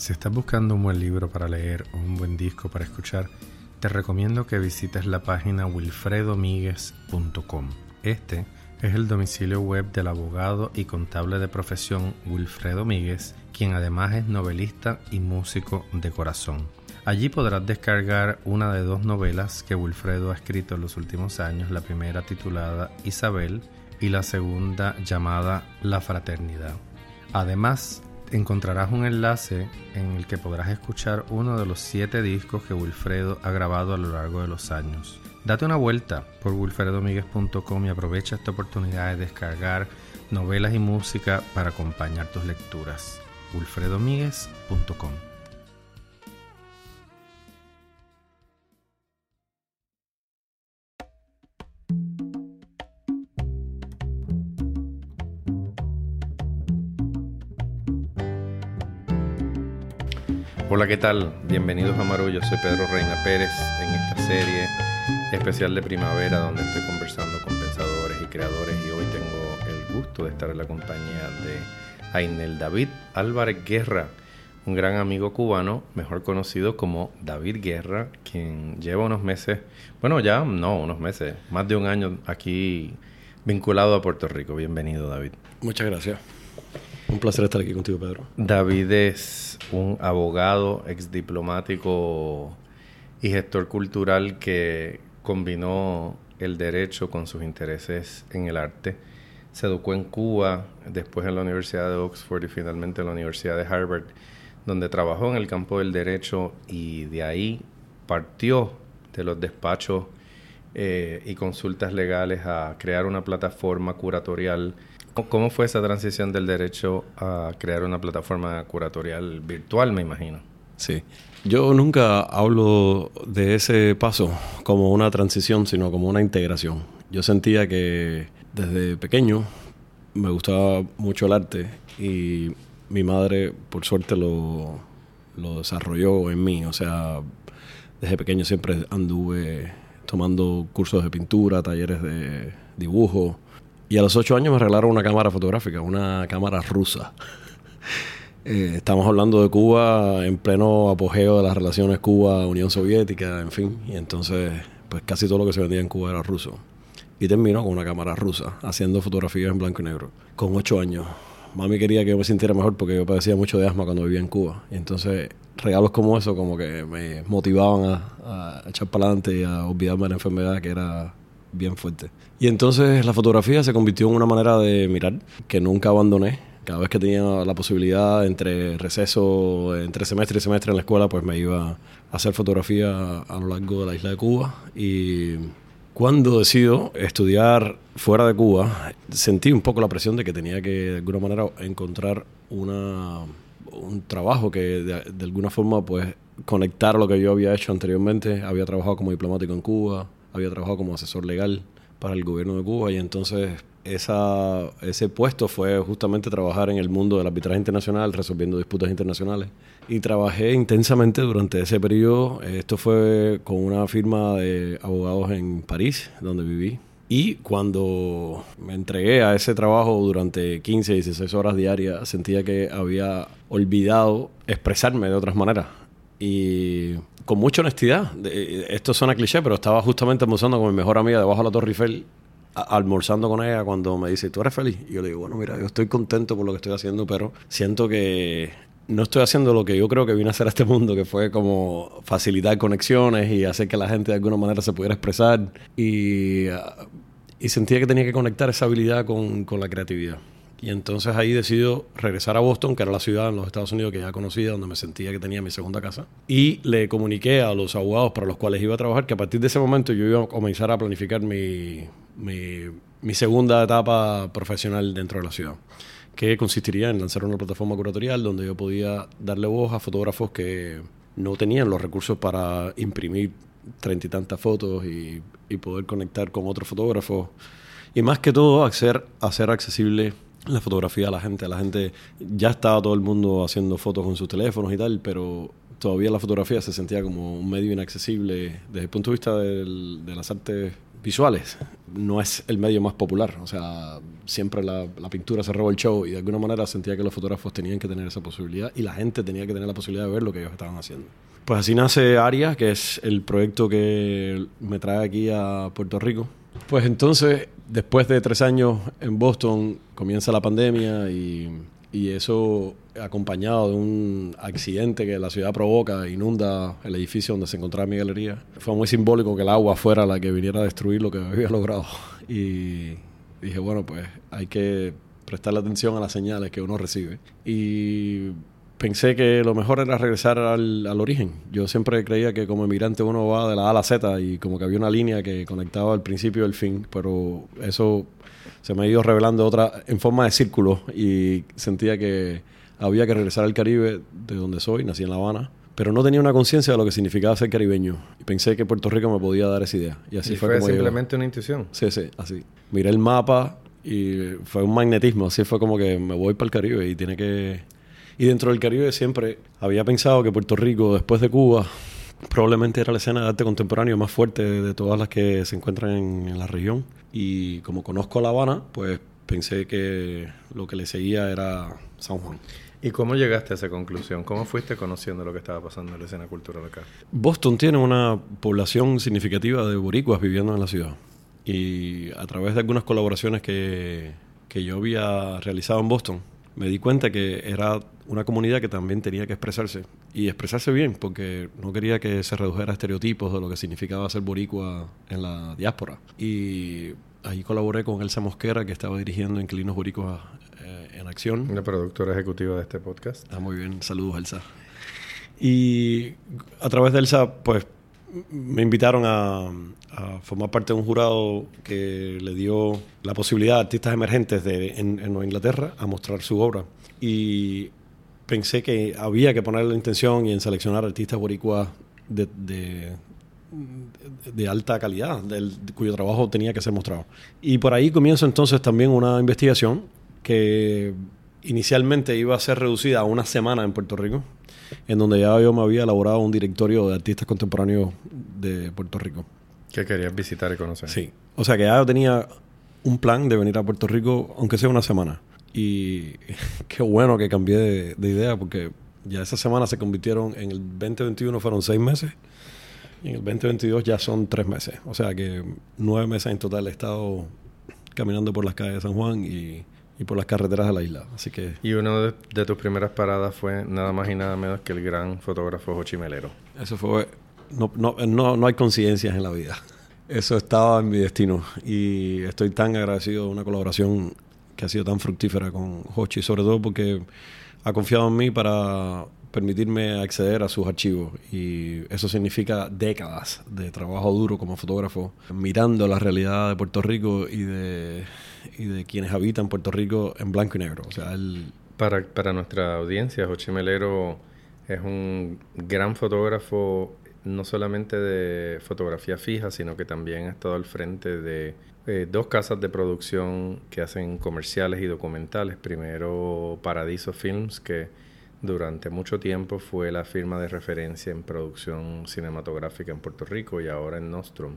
Si estás buscando un buen libro para leer o un buen disco para escuchar, te recomiendo que visites la página wilfredomiguez.com. Este es el domicilio web del abogado y contable de profesión Wilfredo Míguez, quien además es novelista y músico de corazón. Allí podrás descargar una de dos novelas que Wilfredo ha escrito en los últimos años, la primera titulada Isabel y la segunda llamada La Fraternidad. Además, encontrarás un enlace en el que podrás escuchar uno de los siete discos que Wilfredo ha grabado a lo largo de los años. Date una vuelta por wilfredomiguez.com y aprovecha esta oportunidad de descargar novelas y música para acompañar tus lecturas. wilfredomiguez.com Hola, ¿qué tal? Bienvenidos a Marullo. Soy Pedro Reina Pérez en esta serie especial de primavera donde estoy conversando con pensadores y creadores y hoy tengo el gusto de estar en la compañía de Ainel David Álvarez Guerra, un gran amigo cubano, mejor conocido como David Guerra, quien lleva unos meses, bueno ya no, unos meses, más de un año aquí vinculado a Puerto Rico. Bienvenido David. Muchas gracias. Un placer estar aquí contigo, Pedro. David es un abogado, ex diplomático y gestor cultural que combinó el derecho con sus intereses en el arte. Se educó en Cuba, después en la Universidad de Oxford y finalmente en la Universidad de Harvard, donde trabajó en el campo del derecho y de ahí partió de los despachos eh, y consultas legales a crear una plataforma curatorial ¿Cómo fue esa transición del derecho a crear una plataforma curatorial virtual, me imagino? Sí. Yo nunca hablo de ese paso como una transición, sino como una integración. Yo sentía que desde pequeño me gustaba mucho el arte y mi madre, por suerte, lo, desarrolló en mí. O sea, desde pequeño siempre anduve tomando cursos de pintura, talleres de dibujo y a los ocho años me regalaron una cámara fotográfica, una cámara rusa. Eh, estamos hablando de Cuba en pleno apogeo de las relaciones Cuba-Unión Soviética, en fin. Y entonces, pues casi todo lo que se vendía en Cuba era ruso. Y terminó con una cámara rusa, haciendo fotografías en blanco y negro, con ocho años. Mami quería que yo me sintiera mejor porque yo padecía mucho de asma cuando vivía en Cuba. Y entonces, regalos como eso, como que me motivaban a, a echar para adelante y a olvidarme de la enfermedad que era bien fuerte. Y entonces la fotografía se convirtió en una manera de mirar que nunca abandoné. Cada vez que tenía la posibilidad entre receso, entre semestre y semestre en la escuela, pues me iba a hacer fotografía a lo largo de la isla de Cuba. Y cuando decido estudiar fuera de Cuba, sentí un poco la presión de que tenía que de alguna manera encontrar una, un trabajo que de, de alguna forma pues conectar lo que yo había hecho anteriormente. Había trabajado como diplomático en Cuba, había trabajado como asesor legal para el gobierno de Cuba y entonces esa, ese puesto fue justamente trabajar en el mundo del arbitraje internacional, resolviendo disputas internacionales. Y trabajé intensamente durante ese periodo. Esto fue con una firma de abogados en París, donde viví. Y cuando me entregué a ese trabajo durante 15, 16 horas diarias, sentía que había olvidado expresarme de otras maneras. Y con mucha honestidad, esto suena cliché, pero estaba justamente almorzando con mi mejor amiga debajo de la Torre Eiffel, almorzando con ella cuando me dice, ¿tú eres feliz? Y yo le digo, bueno, mira, yo estoy contento por lo que estoy haciendo, pero siento que no estoy haciendo lo que yo creo que vine a hacer a este mundo, que fue como facilitar conexiones y hacer que la gente de alguna manera se pudiera expresar. Y, y sentía que tenía que conectar esa habilidad con, con la creatividad. Y entonces ahí decido regresar a Boston, que era la ciudad en los Estados Unidos que ya conocía, donde me sentía que tenía mi segunda casa. Y le comuniqué a los abogados para los cuales iba a trabajar que a partir de ese momento yo iba a comenzar a planificar mi, mi, mi segunda etapa profesional dentro de la ciudad que consistiría en lanzar una plataforma curatorial donde yo podía darle voz a fotógrafos que no tenían los recursos para imprimir treinta y tantas fotos y, y, poder conectar con otros fotógrafos. Y más que todo, hacer, hacer accesible la fotografía a la gente. La gente ya estaba todo el mundo haciendo fotos con sus teléfonos y tal, pero todavía la fotografía se sentía como un medio inaccesible desde el punto de vista de las artes visuales, no es el medio más popular. O sea, siempre la, pintura se robó el show y de alguna manera sentía que los fotógrafos tenían que tener esa posibilidad y la gente tenía que tener la posibilidad de ver lo que ellos estaban haciendo. Pues así nace Aria, que es el proyecto que me trae aquí a Puerto Rico. Pues entonces, después de tres años en Boston, comienza la pandemia y, eso acompañado de un accidente que la ciudad provoca, inunda el edificio donde se encontraba mi galería. Fue muy simbólico que el agua fuera la que viniera a destruir lo que había logrado. Y dije, bueno, pues hay que prestarle atención a las señales que uno recibe. Y pensé que lo mejor era regresar al, al, origen. Yo siempre creía que como emigrante uno va de la A a la Z y como que había una línea que conectaba el principio y el fin, pero eso se me ha ido revelando otra en forma de círculo y sentía que había que regresar al Caribe, de donde soy, nací en La Habana, pero no tenía una conciencia de lo que significaba ser caribeño. Y pensé que Puerto Rico me podía dar esa idea. Y así fue, fue simplemente una intuición. Sí, sí, así. Miré el mapa y fue un magnetismo. Así fue como que me voy para el Caribe y tiene que... Y dentro del Caribe siempre había pensado que Puerto Rico, después de Cuba, probablemente era la escena de arte contemporáneo más fuerte de todas las que se encuentran en, en la región. Y como conozco La Habana, pues pensé que lo que le seguía era San Juan. ¿Y cómo llegaste a esa conclusión? ¿Cómo fuiste conociendo lo que estaba pasando en la escena cultural acá? Boston tiene una población significativa de boricuas viviendo en la ciudad. Y a través de algunas colaboraciones que, que yo había realizado en Boston, me di cuenta que era una comunidad que también tenía que expresarse. Y expresarse bien, porque no quería que se redujera a estereotipos de lo que significaba ser boricua en la diáspora. Y ahí colaboré con Elsa Mosquera, que estaba dirigiendo Inquilinos Boricuas en acción. Una productora ejecutiva de este podcast. Está muy bien. Saludos, Elsa. Y a través de Elsa, pues me invitaron a, formar parte de un jurado que le dio la posibilidad a artistas emergentes de, en, Nueva Inglaterra a mostrar su obra. Y pensé que había que poner la intención y en seleccionar artistas boricuas de, de, alta calidad, del, cuyo trabajo tenía que ser mostrado. Y por ahí comienzo entonces también una investigación que inicialmente iba a ser reducida a una semana en Puerto Rico, en donde ya yo me había elaborado un directorio de artistas contemporáneos de Puerto Rico. Que querías visitar y conocer. Sí. O sea que ya yo tenía un plan de venir a Puerto Rico, aunque sea una semana. Y qué bueno que cambié de, de idea, porque ya esa semana se convirtieron en el 2021 fueron seis meses y en el 2022 ya son tres meses. O sea que nueve meses en total he estado caminando por las calles de San Juan y y por las carreteras de la isla. Así que... Y una de, tus primeras paradas fue nada más y nada menos que el gran fotógrafo Jochimelero. Eso fue... No, no, no, no hay coincidencias en la vida. Eso estaba en mi destino. Y estoy tan agradecido de una colaboración que ha sido tan fructífera con Hochi, sobre todo porque ha confiado en mí para permitirme acceder a sus archivos y eso significa décadas de trabajo duro como fotógrafo mirando la realidad de Puerto Rico y de, y de quienes habitan Puerto Rico en blanco y negro. O sea, para, para nuestra audiencia, Jochi Melero es un gran fotógrafo no solamente de fotografía fija, sino que también ha estado al frente de eh, dos casas de producción que hacen comerciales y documentales. Primero Paradiso Films, que durante mucho tiempo fue la firma de referencia en producción cinematográfica en Puerto Rico y ahora en Nostrum,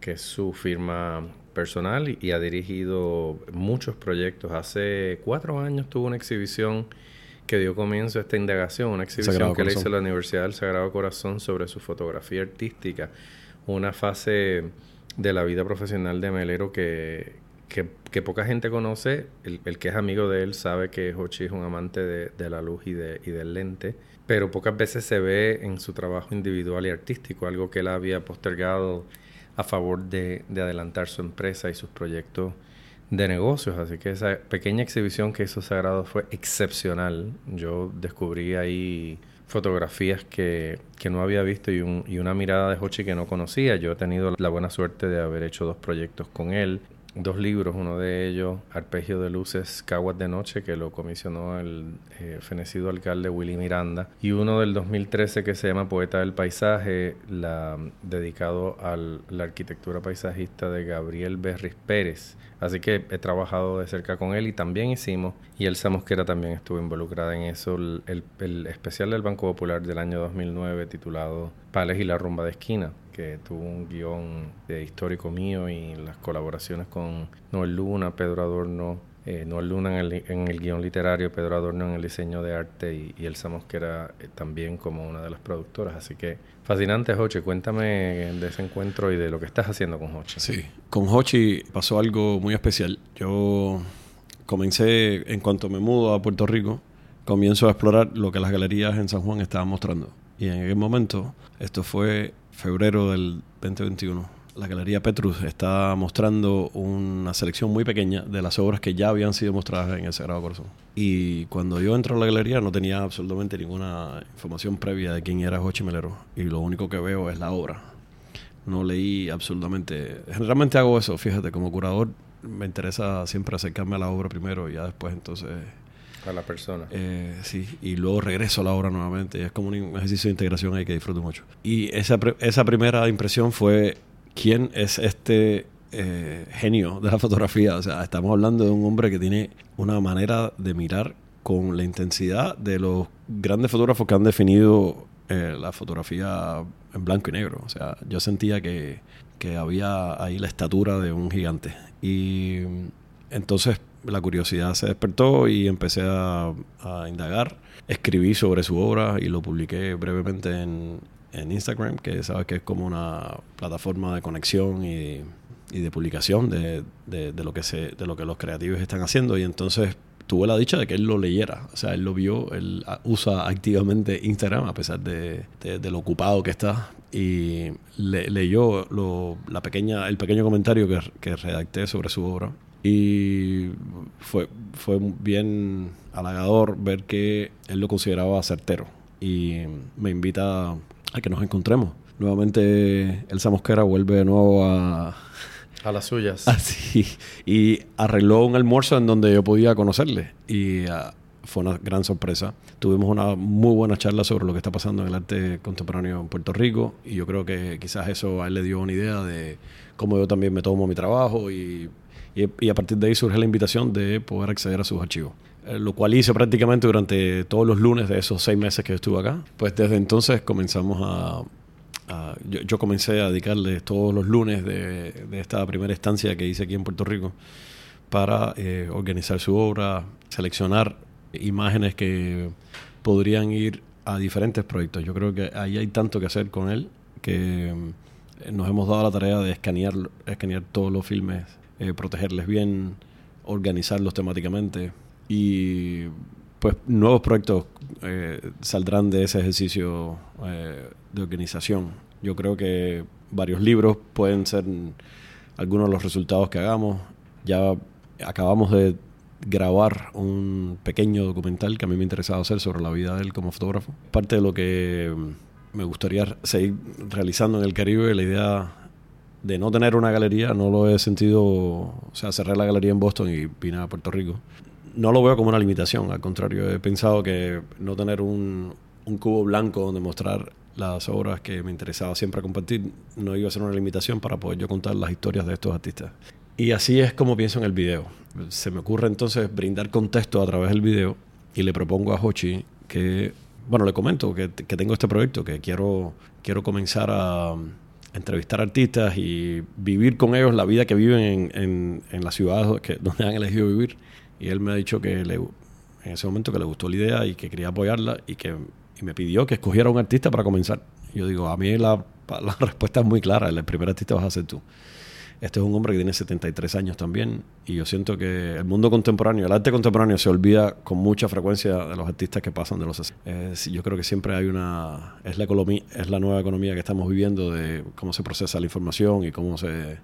que es su firma personal y, ha dirigido muchos proyectos. Hace cuatro años tuvo una exhibición que dio comienzo a esta indagación, una exhibición que le hizo la Universidad del Sagrado Corazón sobre su fotografía artística, una fase de la vida profesional de Melero que, que, poca gente conoce, el, que es amigo de él sabe que Hochi es un amante de, la luz y, de, y del lente, pero pocas veces se ve en su trabajo individual y artístico, algo que él había postergado a favor de, de adelantar su empresa y sus proyectos de negocios. Así que esa pequeña exhibición que hizo Sagrado fue excepcional. Yo descubrí ahí fotografías que, que no había visto y, un, y, una mirada de Hochi que no conocía. Yo he tenido la buena suerte de haber hecho dos proyectos con él dos libros, uno de ellos, Arpegio de Luces, Caguas de Noche, que lo comisionó el eh, fenecido alcalde Willy Miranda, y uno del 2013 que se llama Poeta del Paisaje, dedicado a la arquitectura paisajista de Gabriel Berris Pérez. Así que he trabajado de cerca con él y también hicimos, y Elsa Mosquera también estuvo involucrada en eso, el, el especial del Banco Popular del año 2009 titulado Pales y la rumba de esquina, que tuvo un guion de histórico mío y las colaboraciones con Noel Luna, Pedro Adorno, eh, Noel Luna en el, en el, guion literario, Pedro Adorno en el diseño de arte y, y Elsa Mosquera eh, también como una de las productoras. Así que fascinante, Hochi. Cuéntame de ese encuentro y de lo que estás haciendo con Hochi. Sí, con Hochi pasó algo muy especial. Yo comencé, en cuanto me mudo a Puerto Rico, comienzo a explorar lo que las galerías en San Juan estaban mostrando. Y en aquel momento, esto fue febrero del 2021, la Galería Petrus está mostrando una selección muy pequeña de las obras que ya habían sido mostradas en el Sagrado Corazón. Y cuando yo entro a la galería no tenía absolutamente ninguna información previa de quién era Jochi Melero. Y lo único que veo es la obra. No leí absolutamente... Generalmente hago eso, fíjate, como curador me interesa siempre acercarme a la obra primero y ya después entonces a la persona. Eh, sí, y luego regreso a la obra nuevamente. Es como un ejercicio de integración ahí que disfruto mucho. Y esa, esa primera impresión fue quién es este eh, genio de la fotografía. O sea, estamos hablando de un hombre que tiene una manera de mirar con la intensidad de los grandes fotógrafos que han definido eh, la fotografía en blanco y negro. O sea, yo sentía que, que había ahí la estatura de un gigante. Y entonces la curiosidad se despertó y empecé a, indagar. Escribí sobre su obra y lo publiqué brevemente en, Instagram, que sabes que es como una plataforma de conexión y, de publicación de, lo que se, de lo que los creativos están haciendo. Y entonces tuve la dicha de que él lo leyera. O sea, él lo vio, él usa activamente Instagram a pesar de, lo ocupado que está. Y leyó la pequeña, el pequeño comentario que redacté sobre su obra y fue, fue bien halagador ver que él lo consideraba certero. Y me invita a que nos encontremos. Nuevamente Elsa Mosquera vuelve de nuevo a... A las suyas. Así. Y arregló un almuerzo en donde yo podía conocerle. Y ah, fue una gran sorpresa. Tuvimos una muy buena charla sobre lo que está pasando en el arte contemporáneo en Puerto Rico. Y yo creo que quizás eso a él le dio una idea de cómo yo también me tomo mi trabajo y y, a partir de ahí surge la invitación de poder acceder a sus archivos. Eh, lo cual hice prácticamente durante todos los lunes de esos seis meses que estuve acá. Pues desde entonces comenzamos a... yo, comencé a dedicarle todos los lunes de, esta primera estancia que hice aquí en Puerto Rico para eh, organizar su obra, seleccionar imágenes que podrían ir a diferentes proyectos. Yo creo que ahí hay tanto que hacer con él que mm, nos hemos dado la tarea de escanear, escanear todos los filmes eh, protegerles bien, organizarlos temáticamente y pues nuevos proyectos eh, saldrán de ese ejercicio eh, de organización. Yo creo que varios libros pueden ser algunos de los resultados que hagamos. Ya acabamos de grabar un pequeño documental que a mí me interesaba hacer sobre la vida de él como fotógrafo. Parte de lo que me gustaría seguir realizando en el Caribe, la idea de no tener una galería, no lo he sentido, o sea, cerré la galería en Boston y vine a Puerto Rico. No lo veo como una limitación, al contrario, he pensado que no tener un, un cubo blanco donde mostrar las obras que me interesaba siempre compartir no iba a ser una limitación para poder yo contar las historias de estos artistas. Y así es como pienso en el video. Se me ocurre entonces brindar contexto a través del video y le propongo a Hochi que, bueno, le comento que, que tengo este proyecto, que quiero, quiero comenzar a entrevistar artistas y vivir con ellos la vida que viven en, en, en la ciudad que, donde han elegido vivir. Y él me ha dicho que le, en ese momento que le gustó la idea y que quería apoyarla y que y me pidió que escogiera un artista para comenzar. Yo digo, a mí la, la respuesta es muy clara, el primer artista vas a ser tú. Este es un hombre que tiene 73 años también y yo siento que el mundo contemporáneo, el arte contemporáneo se olvida con mucha frecuencia de los artistas que pasan de los eh, yo creo que siempre hay una es la economía, es la nueva economía que estamos viviendo de cómo se procesa la información y cómo se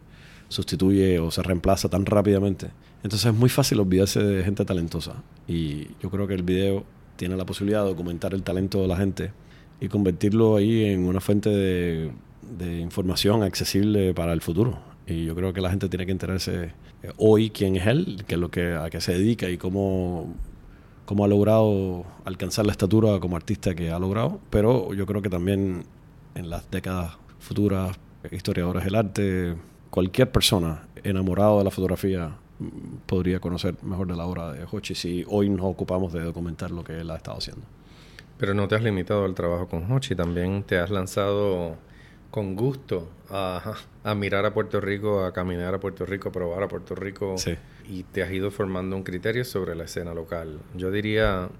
sustituye o se reemplaza tan rápidamente. Entonces es muy fácil olvidarse de gente talentosa y yo creo que el video tiene la posibilidad de documentar el talento de la gente y convertirlo ahí en una fuente de, de información accesible para el futuro. Y yo creo que la gente tiene que enterarse eh, hoy quién es él, qué es lo que, a qué se dedica y cómo, cómo ha logrado alcanzar la estatura como artista que ha logrado. Pero yo creo que también en las décadas futuras, historiadores del arte, cualquier persona enamorado de la fotografía mm, podría conocer mejor de la obra de Hochi si hoy nos ocupamos de documentar lo que él ha estado haciendo. Pero no te has limitado al trabajo con Hochi, también te has lanzado con gusto a, a, mirar a Puerto Rico, a caminar a Puerto Rico, a probar a Puerto Rico y te has ido formando un criterio sobre la escena local. Yo diría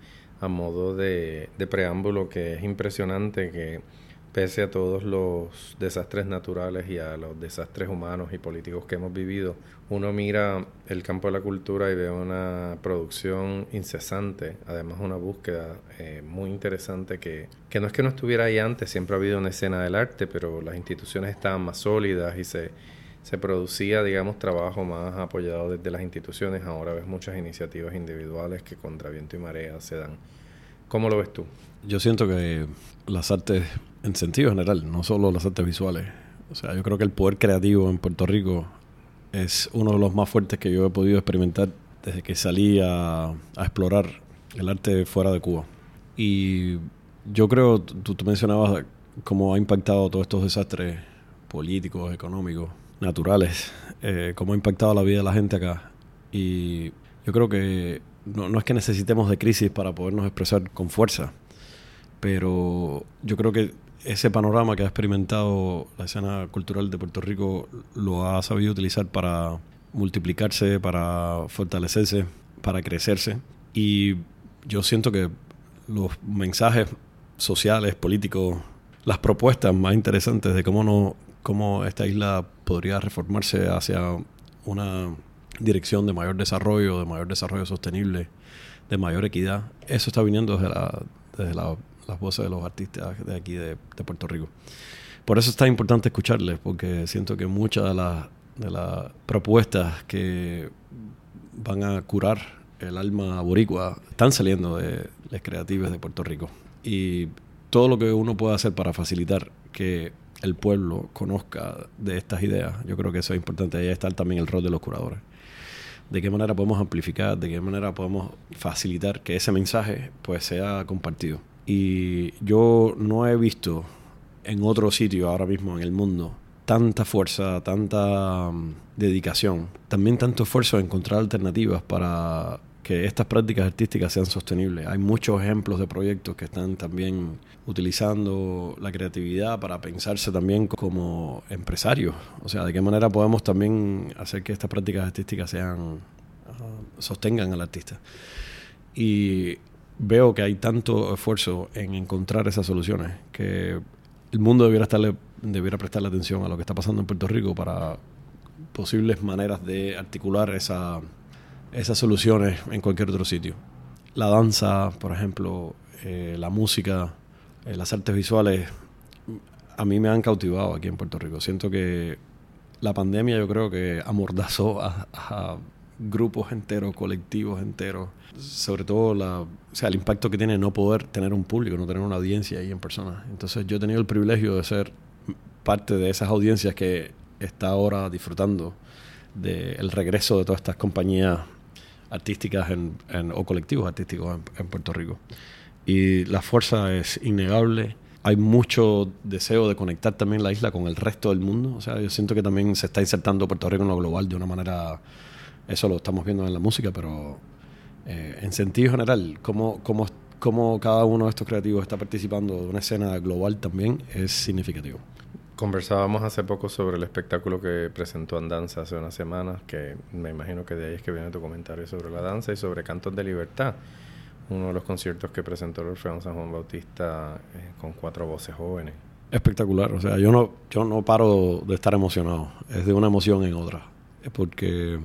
a modo de, de preámbulo que es impresionante que pese a todos los desastres naturales y a los desastres humanos y políticos que hemos vivido, uno mira el campo de la cultura y ve una producción incesante, además una búsqueda eh, muy interesante que, que no es que no estuviera ahí antes, siempre ha habido una escena del arte, pero las instituciones estaban más sólidas y se, se producía, digamos, trabajo más apoyado desde las instituciones. Ahora ves muchas iniciativas individuales que contra viento y marea se dan. ¿Cómo lo ves tú? Yo siento que las artes en sentido general, no solo las artes visuales. O sea, yo creo que el poder creativo en Puerto Rico es uno de los más fuertes que yo he podido experimentar desde que salí a, a explorar el arte fuera de Cuba. Y yo creo, tú, tú mencionabas cómo ha impactado todos estos desastres políticos, económicos, naturales, eh, cómo ha impactado la vida de la gente acá. Y yo creo que no, no es que necesitemos de crisis para podernos expresar con fuerza, pero yo creo que ese panorama que ha experimentado la escena cultural de Puerto Rico lo ha sabido utilizar para multiplicarse, para fortalecerse, para crecerse. Y yo siento que los mensajes sociales, políticos, las propuestas más interesantes de cómo no cómo esta isla podría reformarse hacia una dirección de mayor desarrollo, de mayor desarrollo sostenible, de mayor equidad, eso está viniendo desde la, desde la las voces de los artistas de aquí de, Puerto Rico. Por eso está importante escucharles, porque siento que muchas de las de propuestas que van a curar el alma boricua están saliendo de las creativas de Puerto Rico. Y todo lo que uno pueda hacer para facilitar que el pueblo conozca de estas ideas, yo creo que eso es importante. Ahí está también el rol de los curadores. De qué manera podemos amplificar, de qué manera podemos facilitar que ese mensaje pues sea compartido. Y yo no he visto en otro sitio ahora mismo en el mundo tanta fuerza, tanta mm, dedicación, también tanto esfuerzo en encontrar alternativas para que estas prácticas artísticas sean sostenibles. Hay muchos ejemplos de proyectos que están también utilizando la creatividad para pensarse también como empresarios. O sea, de qué manera podemos también hacer que estas prácticas artísticas sean ah, sostengan al artista. Y veo que hay tanto esfuerzo en encontrar esas soluciones que el mundo debiera, estarle, debiera prestarle atención a lo que está pasando en Puerto Rico para posibles maneras de articular esa, esas soluciones en cualquier otro sitio. La danza, por ejemplo, eh, la música, eh, las artes visuales, a mí me han cautivado aquí en Puerto Rico. Siento que la pandemia yo creo que amordazó a grupos enteros, colectivos enteros, sobre todo la, o sea, el impacto que tiene no poder tener un público, no tener una audiencia ahí en persona. Entonces yo he tenido el privilegio de ser parte de esas audiencias que está ahora disfrutando del regreso de todas estas compañías artísticas o colectivos artísticos en, Puerto Rico. Y la fuerza es innegable. Hay mucho deseo de conectar también la isla con el resto del mundo. O sea, yo siento que también se está insertando Puerto Rico en lo global de una manera eso lo estamos viendo en la música, pero eh, en sentido general, cómo, cómo, cómo cada uno de estos creativos está participando de una escena global también es significativo. Conversábamos hace poco sobre el espectáculo que presentó Andanza hace unas semanas, que me imagino que de ahí es que viene tu comentario sobre la danza y sobre Cantos de Libertad, uno de los conciertos que presentó el Orfeón San Juan Bautista eh, con cuatro voces jóvenes. Espectacular, o sea, yo no, yo no paro de estar emocionado, es de una emoción en otra, porque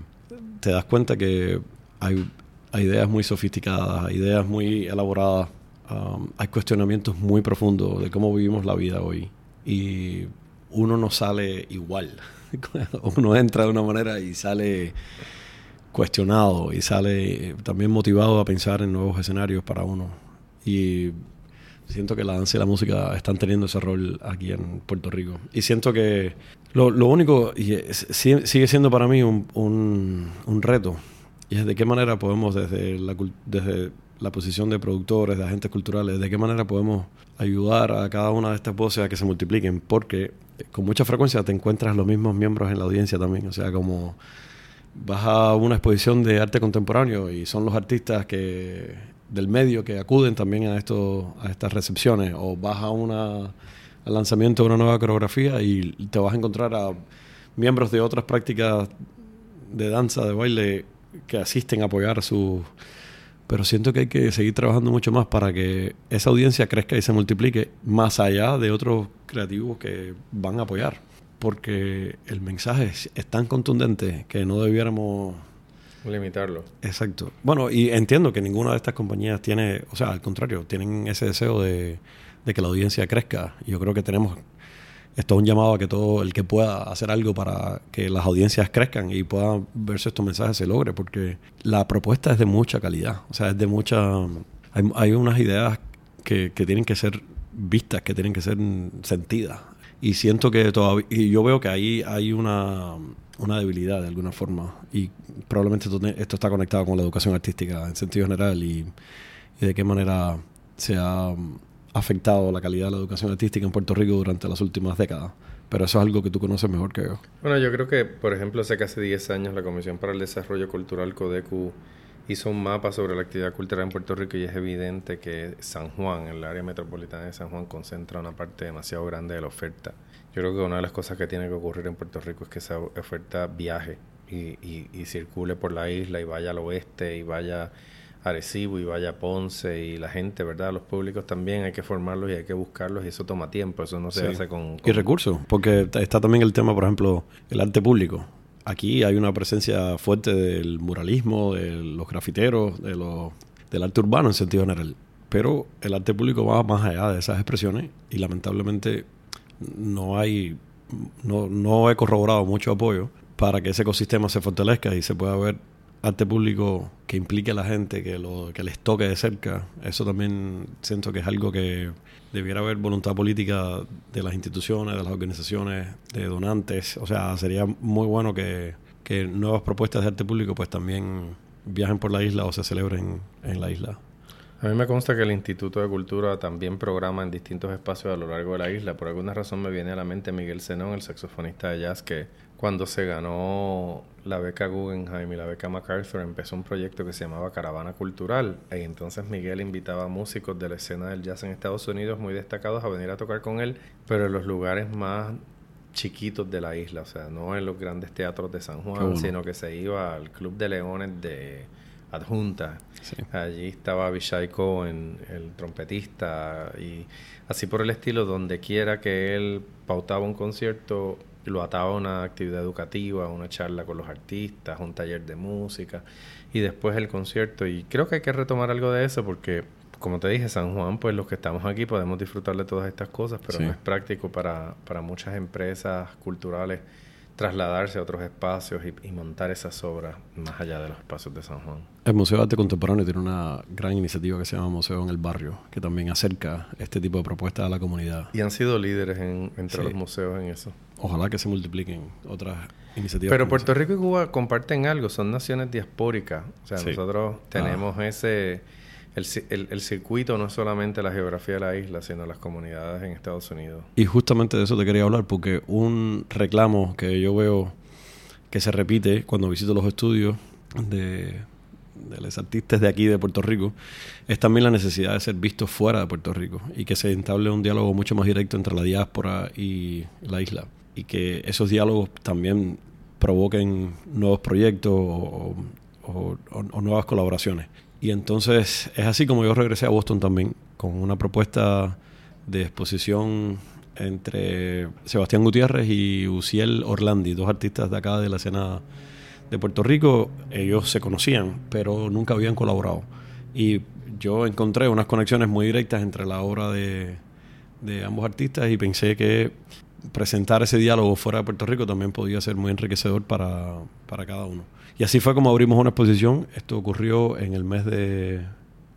te das cuenta que hay, ideas muy sofisticadas, ideas muy elaboradas, um, hay cuestionamientos muy profundos de cómo vivimos la vida hoy. Y uno no sale igual. uno entra de una manera y sale cuestionado y sale también motivado a pensar en nuevos escenarios para uno. Y siento que la danza y la música están teniendo ese rol aquí en Puerto Rico. Y siento que lo, lo único, y sigue siendo para mí un, un, reto, y es de qué manera podemos desde la, desde la posición de productores, de agentes culturales, de qué manera podemos ayudar a cada una de estas voces a que se multipliquen, porque con mucha frecuencia te encuentras los mismos miembros en la audiencia también, o sea, como vas a una exposición de arte contemporáneo y son los artistas que del medio que acuden también a esto a estas recepciones o vas a una al lanzamiento de una nueva coreografía y te vas a encontrar a miembros de otras prácticas de danza, de baile, que asisten a apoyar a su... Pero siento que hay que seguir trabajando mucho más para que esa audiencia crezca y se multiplique más allá de otros creativos que van a apoyar. Porque el mensaje es, tan contundente que no debiéramos limitarlo. Exacto. Bueno, y entiendo que ninguna de estas compañías tiene, o sea, al contrario, tienen ese deseo de, de que la audiencia crezca. Yo creo que tenemos esto es un llamado a que todo el que pueda hacer algo para que las audiencias crezcan y puedan verse estos mensajes se logre, porque la propuesta es de mucha calidad, o sea, es de mucha... Hay, unas ideas que, tienen que ser vistas, que tienen que ser sentidas. Y siento que todavía... Y yo veo que ahí hay una, una debilidad de alguna forma. Y probablemente esto, está conectado con la educación artística en sentido general y, y de qué manera se ha afectado la calidad de la educación artística en Puerto Rico durante las últimas décadas. Pero eso es algo que tú conoces mejor que yo. Bueno, yo creo que, por ejemplo, hace casi 10 años la Comisión para el Desarrollo Cultural, CODECU, hizo un mapa sobre la actividad cultural en Puerto Rico y es evidente que San Juan, el área metropolitana de San Juan, concentra una parte demasiado grande de la oferta. Yo creo que una de las cosas que tiene que ocurrir en Puerto Rico es que esa oferta viaje y, y circule por la isla y vaya al oeste y vaya Arecibo y vaya Ponce y la gente, ¿verdad? Los públicos también hay que formarlos y hay que buscarlos y eso toma tiempo, eso no se hace con, Y recursos, porque está también el tema, por ejemplo, el arte público. Aquí hay una presencia fuerte del muralismo, de los grafiteros, de los, del arte urbano en sentido general. Pero el arte público va más allá de esas expresiones y lamentablemente no hay, no, no he corroborado mucho apoyo para que ese ecosistema se fortalezca y se pueda ver arte público que implique a la gente, que, lo, que les toque de cerca, eso también siento que es algo que debiera haber voluntad política de las instituciones, de las organizaciones, de donantes. O sea, sería muy bueno que, que nuevas propuestas de arte público pues también viajen por la isla o se celebren en la isla. A mí me consta que el Instituto de Cultura también programa en distintos espacios a lo largo de la isla. Por alguna razón me viene a la mente Miguel Zenón, el saxofonista de jazz, que cuando se ganó la beca Guggenheim y la beca MacArthur, empezó un proyecto que se llamaba Caravana Cultural. Y entonces Miguel invitaba a músicos de la escena del jazz en Estados Unidos muy destacados a venir a tocar con él, pero en los lugares más chiquitos de la isla, o sea, no en los grandes teatros de San Juan, sino que se iba al Club de Leones de adjunta. Allí estaba Vishai Cohen, el trompetista, y así por el estilo, donde quiera que él pautaba un concierto, lo ataba a una actividad educativa, una charla con los artistas, un taller de música, y después el concierto. Y creo que hay que retomar algo de eso porque, como te dije, San Juan, pues los que estamos aquí podemos disfrutar de todas estas cosas, pero no es práctico para, para muchas empresas culturales trasladarse a otros espacios y, montar esas obras más allá de los espacios de San Juan. El Museo de Arte Contemporáneo tiene una gran iniciativa que se llama Museo en el Barrio, que también acerca este tipo de propuestas a la comunidad. Y han sido líderes entre los museos en eso. Ojalá que se multipliquen otras iniciativas. Pero Puerto Rico y Cuba comparten algo, son naciones diaspóricas. O sea, nosotros tenemos ah. ese el, circuito no es solamente la geografía de la isla, sino las comunidades en Estados Unidos. Y justamente de eso te quería hablar, porque un reclamo que yo veo que se repite cuando visito los estudios de, de los artistas de aquí de Puerto Rico es también la necesidad de ser vistos fuera de Puerto Rico y que se entablea un diálogo mucho más directo entre la diáspora y la isla y que esos diálogos también provoquen nuevos proyectos o nuevas colaboraciones. Y entonces es así como yo regresé a Boston también, con una propuesta de exposición entre Sebastián Gutiérrez y Uciel Orlandi, dos artistas de acá de la escena de Puerto Rico. Ellos se conocían, pero nunca habían colaborado. Y yo encontré unas conexiones muy directas entre la obra de, de ambos artistas y pensé que presentar ese diálogo fuera de Puerto Rico también podía ser muy enriquecedor para, para cada uno. Y así fue como abrimos una exposición. Esto ocurrió en el mes de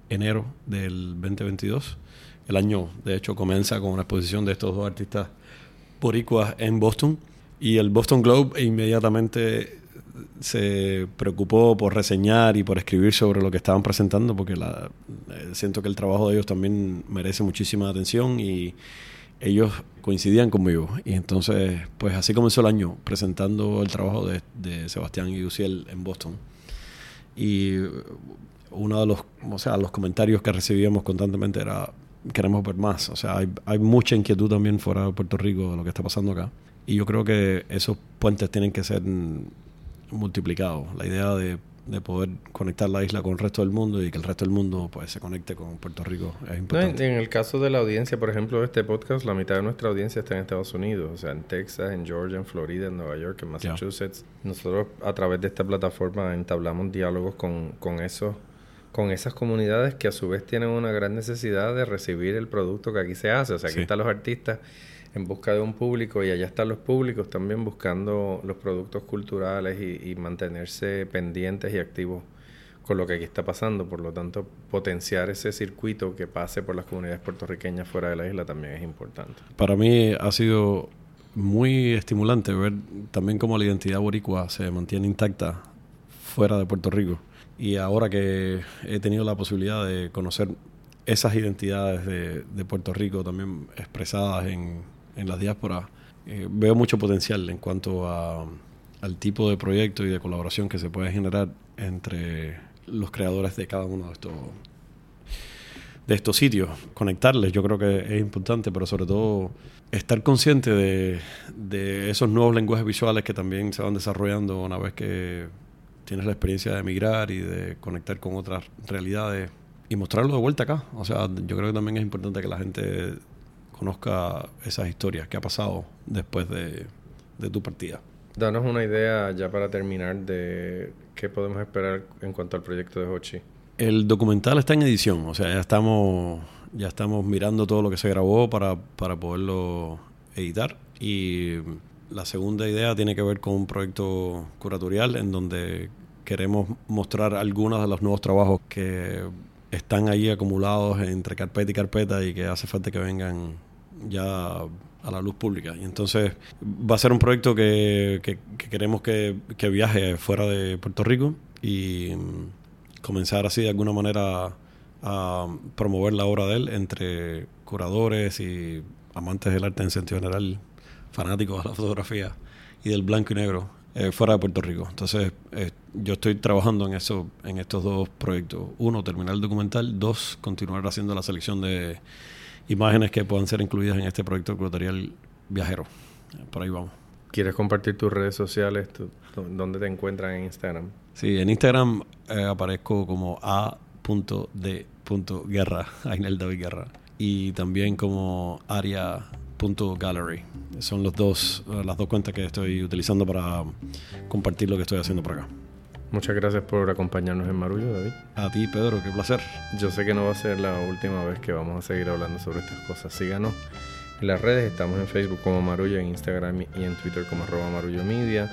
enero del 2022. El año, de hecho, comienza con una exposición de estos dos artistas boricuas en Boston. Y el Boston Globe inmediatamente se preocupó por reseñar y por escribir sobre lo que estaban presentando, porque eh, siento que el trabajo de ellos también merece muchísima atención y ellos coincidían conmigo. Y entonces, pues así comenzó el año, presentando el trabajo de, Sebastián y Luciel en Boston. Y uno de los, o sea, los comentarios que recibíamos constantemente era queremos ver más. O sea, hay, hay mucha inquietud también fuera de Puerto Rico de lo que está pasando acá. Y yo creo que esos puentes tienen que ser multiplicados. La idea de de poder conectar la isla con el resto del mundo y que el resto del mundo pues se conecte con Puerto Rico es importante. en, el caso de la audiencia, por ejemplo, de este podcast, la mitad de nuestra audiencia está en Estados Unidos, o sea, en Texas, en Georgia, en Florida, en Nueva York, en Massachusetts. Nosotros a través de esta plataforma entablamos diálogos con, con esos con esas comunidades que a su vez tienen una gran necesidad de recibir el producto que aquí se hace. O sea, aquí están los artistas en busca de un público y allá están los públicos también buscando los productos culturales y, mantenerse pendientes y activos con lo que aquí está pasando. Por lo tanto, potenciar ese circuito que pase por las comunidades puertorriqueñas fuera de la isla también es importante. Para mí ha sido muy estimulante ver también cómo la identidad boricua se mantiene intacta fuera de Puerto Rico. Y ahora que he tenido la posibilidad de conocer esas identidades de, de Puerto Rico también expresadas en, en las diásporas, eh, veo mucho potencial en cuanto a, al tipo de proyecto y de colaboración que se puede generar entre los creadores de cada uno de estos de estos sitios, conectarles, yo creo que es importante, pero sobre todo estar consciente de, de esos nuevos lenguajes visuales que también se van desarrollando una vez que tienes la experiencia de emigrar y de conectar con otras realidades y mostrarlo de vuelta acá. O sea, yo creo que también es importante que la gente conozca esas historias que ha pasado después de, tu partida. Danos una idea ya para terminar de qué podemos esperar en cuanto al proyecto de Hochi. El documental está en edición, o sea, ya estamos, ya estamos mirando todo lo que se grabó para, para poderlo editar. Y la segunda idea tiene que ver con un proyecto curatorial en donde queremos mostrar algunos de los nuevos trabajos que están ahí acumulados entre carpeta y carpeta y que hace falta que vengan ya a la luz pública. Y entonces va a ser un proyecto que, queremos que, viaje fuera de Puerto Rico y mm, comenzar así de alguna manera a promover la obra de él entre curadores y amantes del arte en sentido general, fanáticos de la fotografía y del blanco y negro eh, fuera de Puerto Rico. Entonces, eh, yo estoy trabajando en eso, en estos dos proyectos. Uno, terminar el documental. Dos, continuar haciendo la selección de imágenes que puedan ser incluidas en este proyecto curatorial viajero. Por ahí vamos. ¿Quieres compartir tus redes sociales? ¿Dónde te encuentran en Instagram? Sí, en Instagram eh, aparezco como a.d.guerra, Ainel David Guerra. Y también como aria.gallery. Son los dos, las dos cuentas que estoy utilizando para compartir lo que estoy haciendo por acá. Muchas gracias por acompañarnos en Marullo, David. A ti, Pedro, qué placer. Yo sé que no va a ser la última vez que vamos a seguir hablando sobre estas cosas. Síganos en las redes, estamos en Facebook como Marullo, en Instagram y en Twitter como arroba Marullo Media.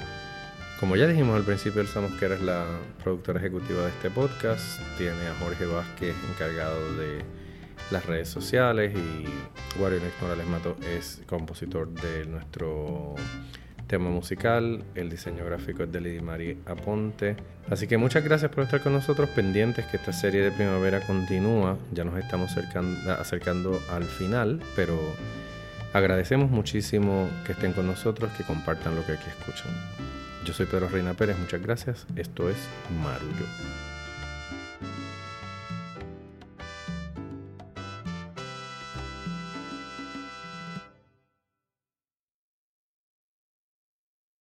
Como ya dijimos al principio, el que eres la productora ejecutiva de este podcast. Tiene a Jorge Vázquez encargado de las redes sociales y Wario Morales Mato es compositor de nuestro tema musical, el diseño gráfico es de Lady Mari Aponte. Así que muchas gracias por estar con nosotros, pendientes que esta serie de primavera continúa. Ya nos estamos acercando, acercando al final, pero agradecemos muchísimo que estén con nosotros, que compartan lo que aquí escuchan. Yo soy Pedro Reina Pérez, muchas gracias. Esto es Marullo.